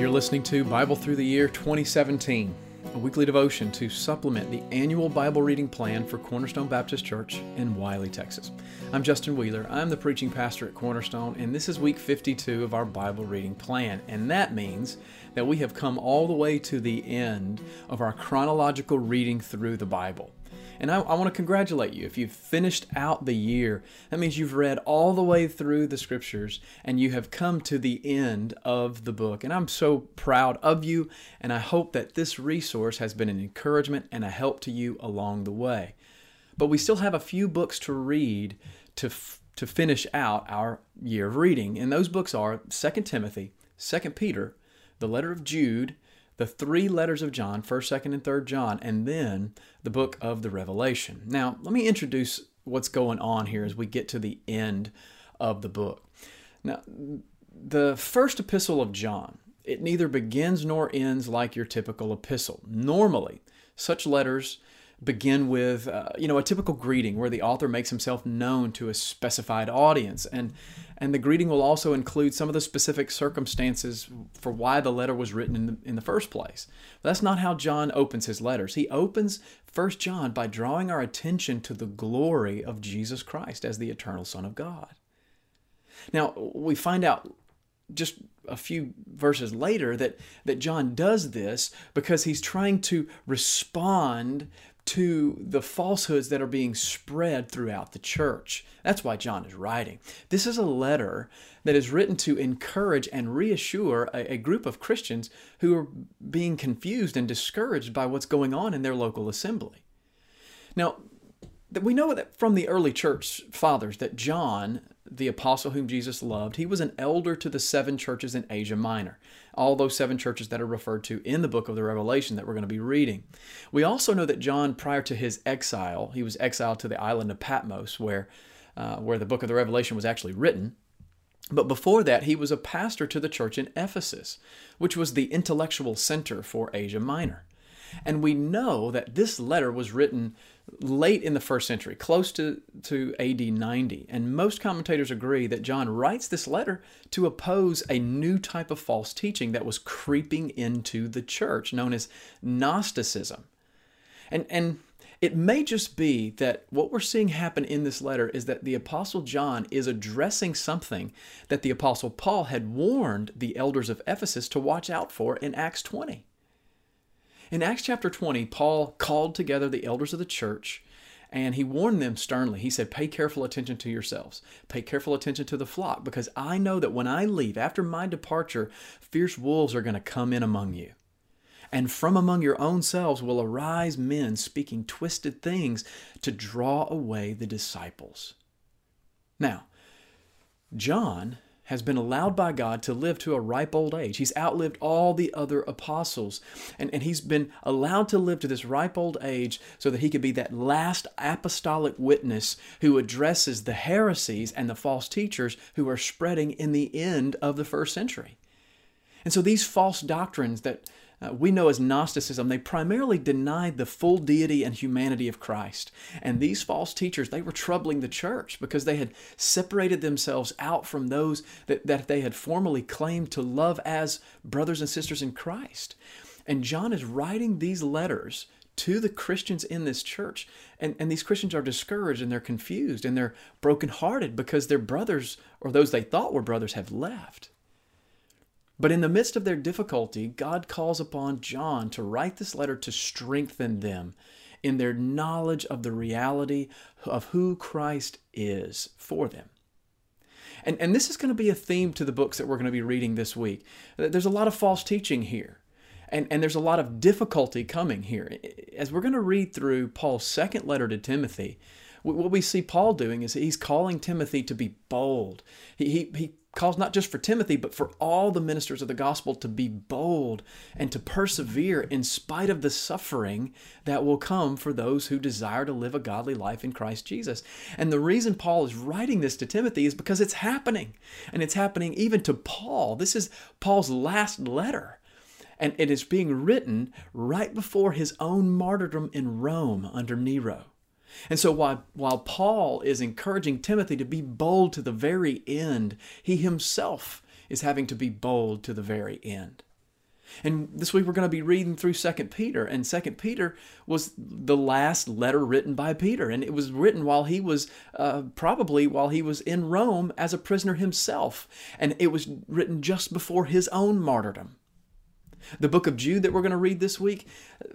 You're listening to Bible Through the Year 2017, a weekly devotion to supplement the annual Bible reading plan for Cornerstone Baptist Church in Wylie, Texas. I'm Justin Wheeler. I'm the preaching pastor at Cornerstone, and this is week 52 of our Bible reading plan. And that means that we have come all the way to the end of our chronological reading through the Bible. And I, I want to congratulate you. If you've finished out the year, that means you've read all the way through the scriptures and you have come to the end of the book. And I'm so proud of you. And I hope that this resource has been an encouragement and a help to you along the way. But we still have a few books to read to, f- to finish out our year of reading. And those books are 2 Timothy, 2 Peter, the letter of Jude, the three letters of John, 1st, 2nd, and 3rd John, and then the book of the Revelation. Now, let me introduce what's going on here as we get to the end of the book. Now, the first epistle of John, it neither begins nor ends like your typical epistle. Normally, such letters begin with uh, you know a typical greeting where the author makes himself known to a specified audience and and the greeting will also include some of the specific circumstances for why the letter was written in the, in the first place. That's not how John opens his letters. He opens First John by drawing our attention to the glory of Jesus Christ as the eternal Son of God. Now, we find out just a few verses later that, that John does this because he's trying to respond to the falsehoods that are being spread throughout the church. That's why John is writing. This is a letter that is written to encourage and reassure a, a, group of Christians who are being confused and discouraged by what's going on in their local assembly. Now, we know that from the early church fathers that John the apostle whom Jesus loved, he was an elder to the seven churches in Asia Minor, all those seven churches that are referred to in the book of the Revelation that we're going to be reading. We also know that John, prior to his exile, he was exiled to the island of Patmos, where, uh, where the book of the Revelation was actually written. But before that, he was a pastor to the church in Ephesus, which was the intellectual center for Asia Minor. And we know that this letter was written late in the first century, close to, to AD 90. And most commentators agree that John writes this letter to oppose a new type of false teaching that was creeping into the church, known as Gnosticism. And, and it may just be that what we're seeing happen in this letter is that the Apostle John is addressing something that the Apostle Paul had warned the elders of Ephesus to watch out for in Acts 20. In Acts chapter 20, Paul called together the elders of the church and he warned them sternly. He said, Pay careful attention to yourselves. Pay careful attention to the flock, because I know that when I leave, after my departure, fierce wolves are going to come in among you. And from among your own selves will arise men speaking twisted things to draw away the disciples. Now, John has been allowed by God to live to a ripe old age. He's outlived all the other apostles. And, and he's been allowed to live to this ripe old age so that he could be that last apostolic witness who addresses the heresies and the false teachers who are spreading in the end of the first century. And so these false doctrines that uh, we know as Gnosticism, they primarily denied the full deity and humanity of Christ. And these false teachers, they were troubling the church because they had separated themselves out from those that, that they had formerly claimed to love as brothers and sisters in Christ. And John is writing these letters to the Christians in this church. And, and these Christians are discouraged and they're confused and they're brokenhearted because their brothers, or those they thought were brothers, have left. But in the midst of their difficulty, God calls upon John to write this letter to strengthen them in their knowledge of the reality of who Christ is for them. And, and this is going to be a theme to the books that we're going to be reading this week. There's a lot of false teaching here, and, and there's a lot of difficulty coming here. As we're going to read through Paul's second letter to Timothy, what we see Paul doing is he's calling Timothy to be bold. He, he, he calls not just for Timothy, but for all the ministers of the gospel to be bold and to persevere in spite of the suffering that will come for those who desire to live a godly life in Christ Jesus. And the reason Paul is writing this to Timothy is because it's happening. And it's happening even to Paul. This is Paul's last letter. And it is being written right before his own martyrdom in Rome under Nero. And so while, while Paul is encouraging Timothy to be bold to the very end, he himself is having to be bold to the very end. And this week we're going to be reading through Second Peter, and Second Peter was the last letter written by Peter, and it was written while he was uh, probably while he was in Rome as a prisoner himself, and it was written just before his own martyrdom. The book of Jude that we're going to read this week,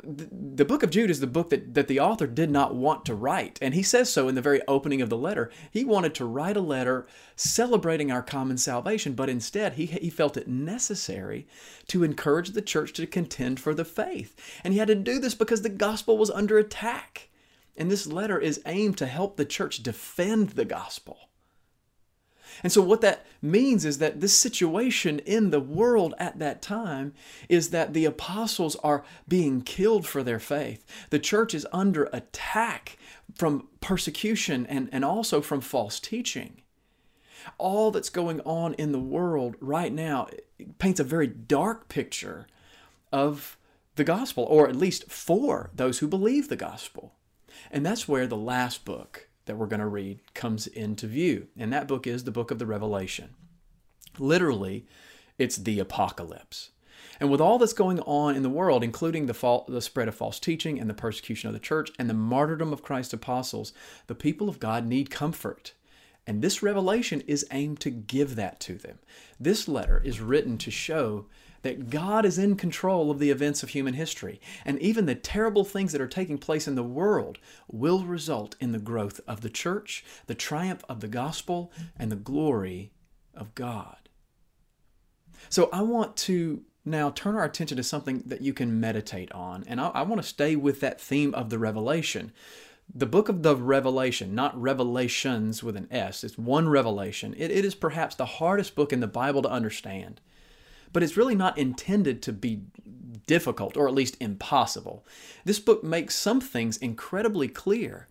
the book of Jude is the book that, that the author did not want to write. And he says so in the very opening of the letter. He wanted to write a letter celebrating our common salvation, but instead he, he felt it necessary to encourage the church to contend for the faith. And he had to do this because the gospel was under attack. And this letter is aimed to help the church defend the gospel. And so, what that means is that this situation in the world at that time is that the apostles are being killed for their faith. The church is under attack from persecution and, and also from false teaching. All that's going on in the world right now paints a very dark picture of the gospel, or at least for those who believe the gospel. And that's where the last book that we're going to read comes into view. And that book is the book of the Revelation. Literally, it's the apocalypse. And with all that's going on in the world, including the, fall, the spread of false teaching and the persecution of the church and the martyrdom of Christ's apostles, the people of God need comfort. And this revelation is aimed to give that to them. This letter is written to show that God is in control of the events of human history, and even the terrible things that are taking place in the world will result in the growth of the church, the triumph of the gospel, and the glory of God. So I want to now turn our attention to something that you can meditate on, and I, I want to stay with that theme of the revelation. The book of the Revelation, not revelations with an S, it's one revelation. it, it is perhaps the hardest book in the Bible to understand but it's really not intended to be difficult or at least impossible. This book makes some things incredibly clear,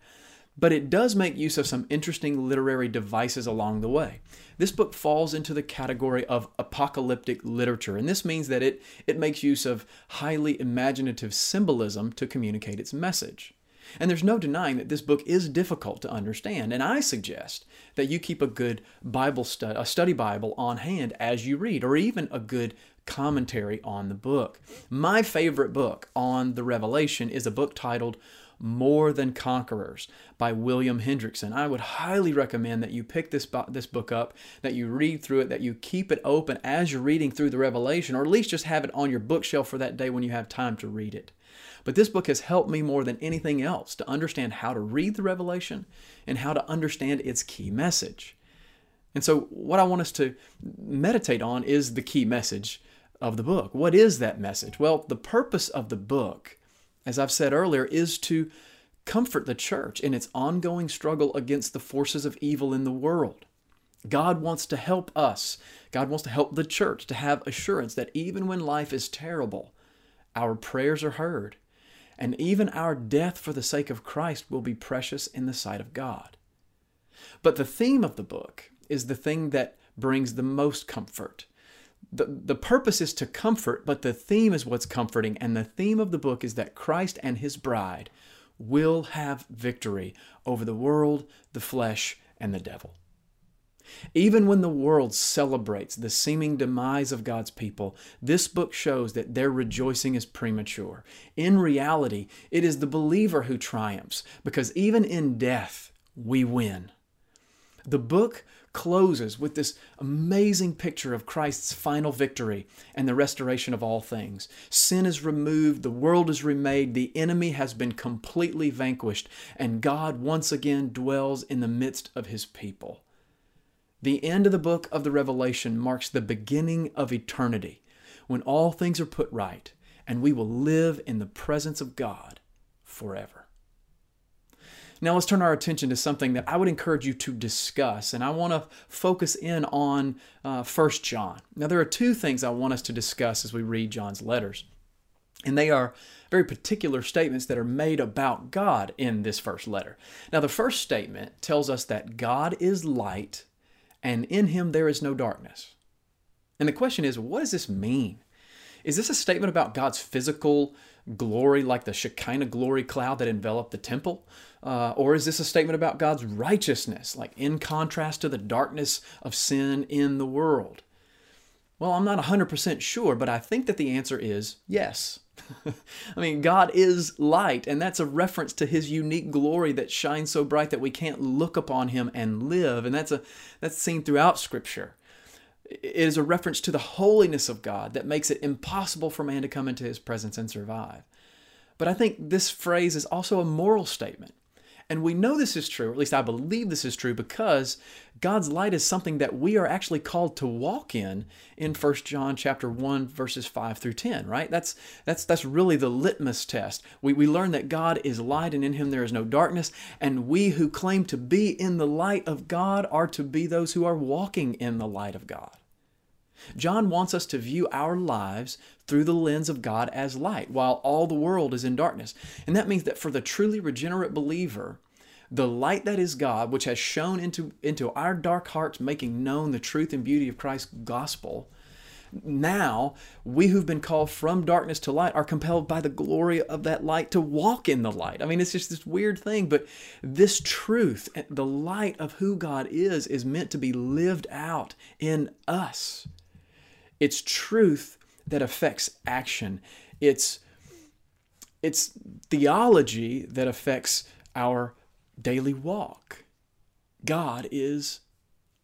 but it does make use of some interesting literary devices along the way. This book falls into the category of apocalyptic literature, and this means that it, it makes use of highly imaginative symbolism to communicate its message. And there's no denying that this book is difficult to understand. And I suggest that you keep a good Bible study, a study Bible on hand as you read, or even a good commentary on the book. My favorite book on the Revelation is a book titled more Than Conquerors by William Hendriksen. I would highly recommend that you pick this, this book up, that you read through it, that you keep it open as you're reading through the Revelation, or at least just have it on your bookshelf for that day when you have time to read it. But this book has helped me more than anything else to understand how to read the Revelation and how to understand its key message. And so, what I want us to meditate on is the key message of the book. What is that message? Well, the purpose of the book, as I've said earlier, is to comfort the church in its ongoing struggle against the forces of evil in the world. God wants to help us. God wants to help the church to have assurance that even when life is terrible, our prayers are heard and even our death for the sake of Christ will be precious in the sight of God. But the theme of the book is the thing that brings the most comfort. The, the purpose is to comfort, but the theme is what's comforting. And the theme of the book is that Christ and his bride will have victory over the world, the flesh, and the devil. Even when the world celebrates the seeming demise of God's people, this book shows that their rejoicing is premature. In reality, it is the believer who triumphs, because even in death, we win. The book closes with this amazing picture of Christ's final victory and the restoration of all things. Sin is removed, the world is remade, the enemy has been completely vanquished, and God once again dwells in the midst of his people. The end of the book of the Revelation marks the beginning of eternity, when all things are put right, and we will live in the presence of God forever. Now let's turn our attention to something that I would encourage you to discuss, and I want to focus in on uh, 1 John. Now, there are two things I want us to discuss as we read John's letters, and they are very particular statements that are made about God in this first letter. Now, the first statement tells us that God is light and in him there is no darkness. And the question is, what does this mean? Is this a statement about God's physical glory, like the Shekinah glory cloud that enveloped the temple? Uh, or is this a statement about God's righteousness, like in contrast to the darkness of sin in the world? Well, I'm not 100% sure, but I think that the answer is yes. I mean, God is light, and that's a reference to his unique glory that shines so bright that we can't look upon him and live. And that's a that's seen throughout scripture. It is a reference to the holiness of God that makes it impossible for man to come into his presence and survive. But I think this phrase is also a moral statement. And we know this is true, or at least I believe this is true, because God's light is something that we are actually called to walk in in 1 John chapter 1, verses 5 through 10, right? That's that's that's really the litmus test. We, we learn that God is light and in him there is no darkness, and we who claim to be in the light of God are to be those who are walking in the light of God. John wants us to view our lives through the lens of God as light, while all the world is in darkness. And that means that for the truly regenerate believer, the light that is God, which has shone into, into our dark hearts, making known the truth and beauty of Christ's gospel, now we who've been called from darkness to light are compelled by the glory of that light to walk in the light. I mean, it's just this weird thing, but this truth, the light of who God is, is meant to be lived out in us. It's truth that affects action. It's it's theology that affects our daily walk. God is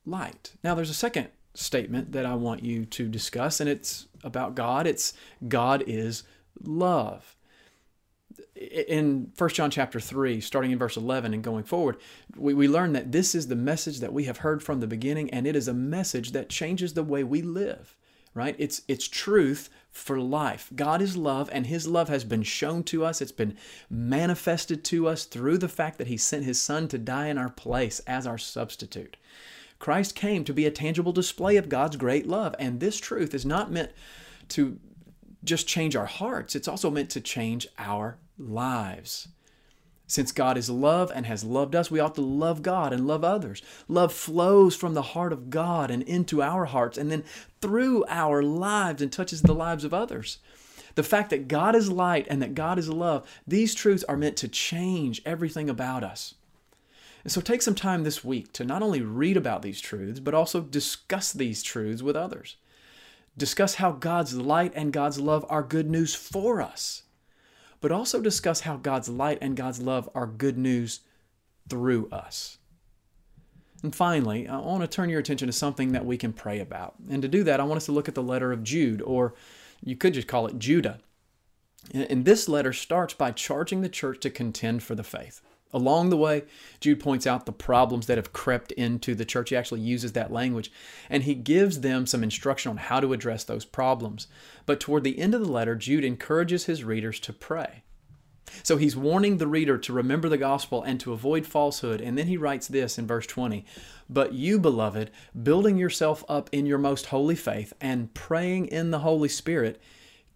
light. Now there's a second statement that I want you to discuss and it's about God. It's God is love. In 1 John chapter 3, starting in verse 11 and going forward, we, we learn that this is the message that we have heard from the beginning, and it is a message that changes the way we live right? It's it's truth for life. God is love and his love has been shown to us. It's been manifested to us through the fact that he sent his son to die in our place as our substitute. Christ came to be a tangible display of God's great love, and this truth is not meant to just change our hearts, it's also meant to change our lives. Since God is love and has loved us, we ought to love God and love others. Love flows from the heart of God and into our hearts and then through our lives and touches the lives of others. The fact that God is light and that God is love, these truths are meant to change everything about us. And so take some time this week to not only read about these truths, but also discuss these truths with others. Discuss how God's light and God's love are good news for us but also discuss how God's light and God's love are good news through us. And finally, I want to turn your attention to something that we can pray about. And to do that, I want us to look at the letter of Jude, or you could just call it Judah. And this letter starts by charging the church to contend for the faith. Along the way, Jude points out the problems that have crept into the church. He actually uses that language, and he gives them some instruction on how to address those problems. But toward the end of the letter, Jude encourages his readers to pray. So he's warning the reader to remember the gospel and to avoid falsehood. And then he writes this in verse 20 But you, beloved, building yourself up in your most holy faith and praying in the Holy Spirit,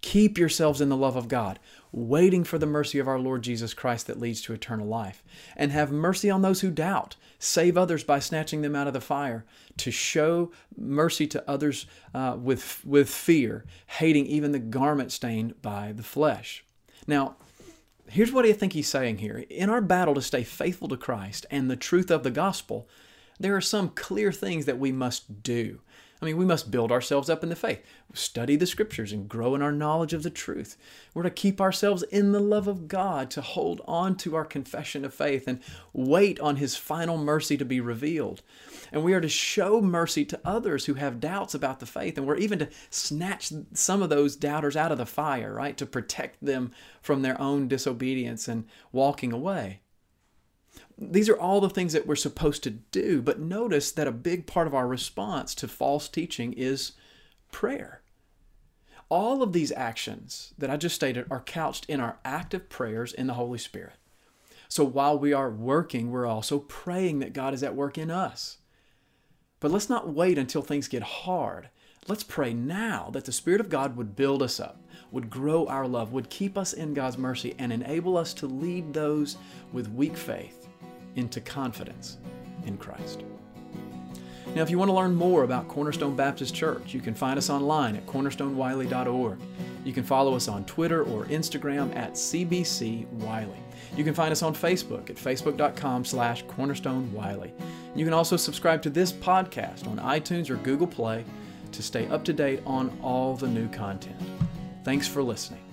keep yourselves in the love of God waiting for the mercy of our Lord Jesus Christ that leads to eternal life. And have mercy on those who doubt. Save others by snatching them out of the fire. To show mercy to others uh, with, with fear, hating even the garment stained by the flesh. Now, here's what I think he's saying here. In our battle to stay faithful to Christ and the truth of the gospel, there are some clear things that we must do. I mean, we must build ourselves up in the faith, study the scriptures, and grow in our knowledge of the truth. We're to keep ourselves in the love of God, to hold on to our confession of faith, and wait on His final mercy to be revealed. And we are to show mercy to others who have doubts about the faith. And we're even to snatch some of those doubters out of the fire, right? To protect them from their own disobedience and walking away. These are all the things that we're supposed to do, but notice that a big part of our response to false teaching is prayer. All of these actions that I just stated are couched in our active prayers in the Holy Spirit. So while we are working, we're also praying that God is at work in us. But let's not wait until things get hard. Let's pray now that the Spirit of God would build us up, would grow our love, would keep us in God's mercy, and enable us to lead those with weak faith into confidence in Christ. Now, if you want to learn more about Cornerstone Baptist Church, you can find us online at cornerstonewylie.org. You can follow us on Twitter or Instagram at cbcwylie. You can find us on Facebook at facebook.com slash cornerstonewiley. You can also subscribe to this podcast on iTunes or Google Play to stay up to date on all the new content. Thanks for listening.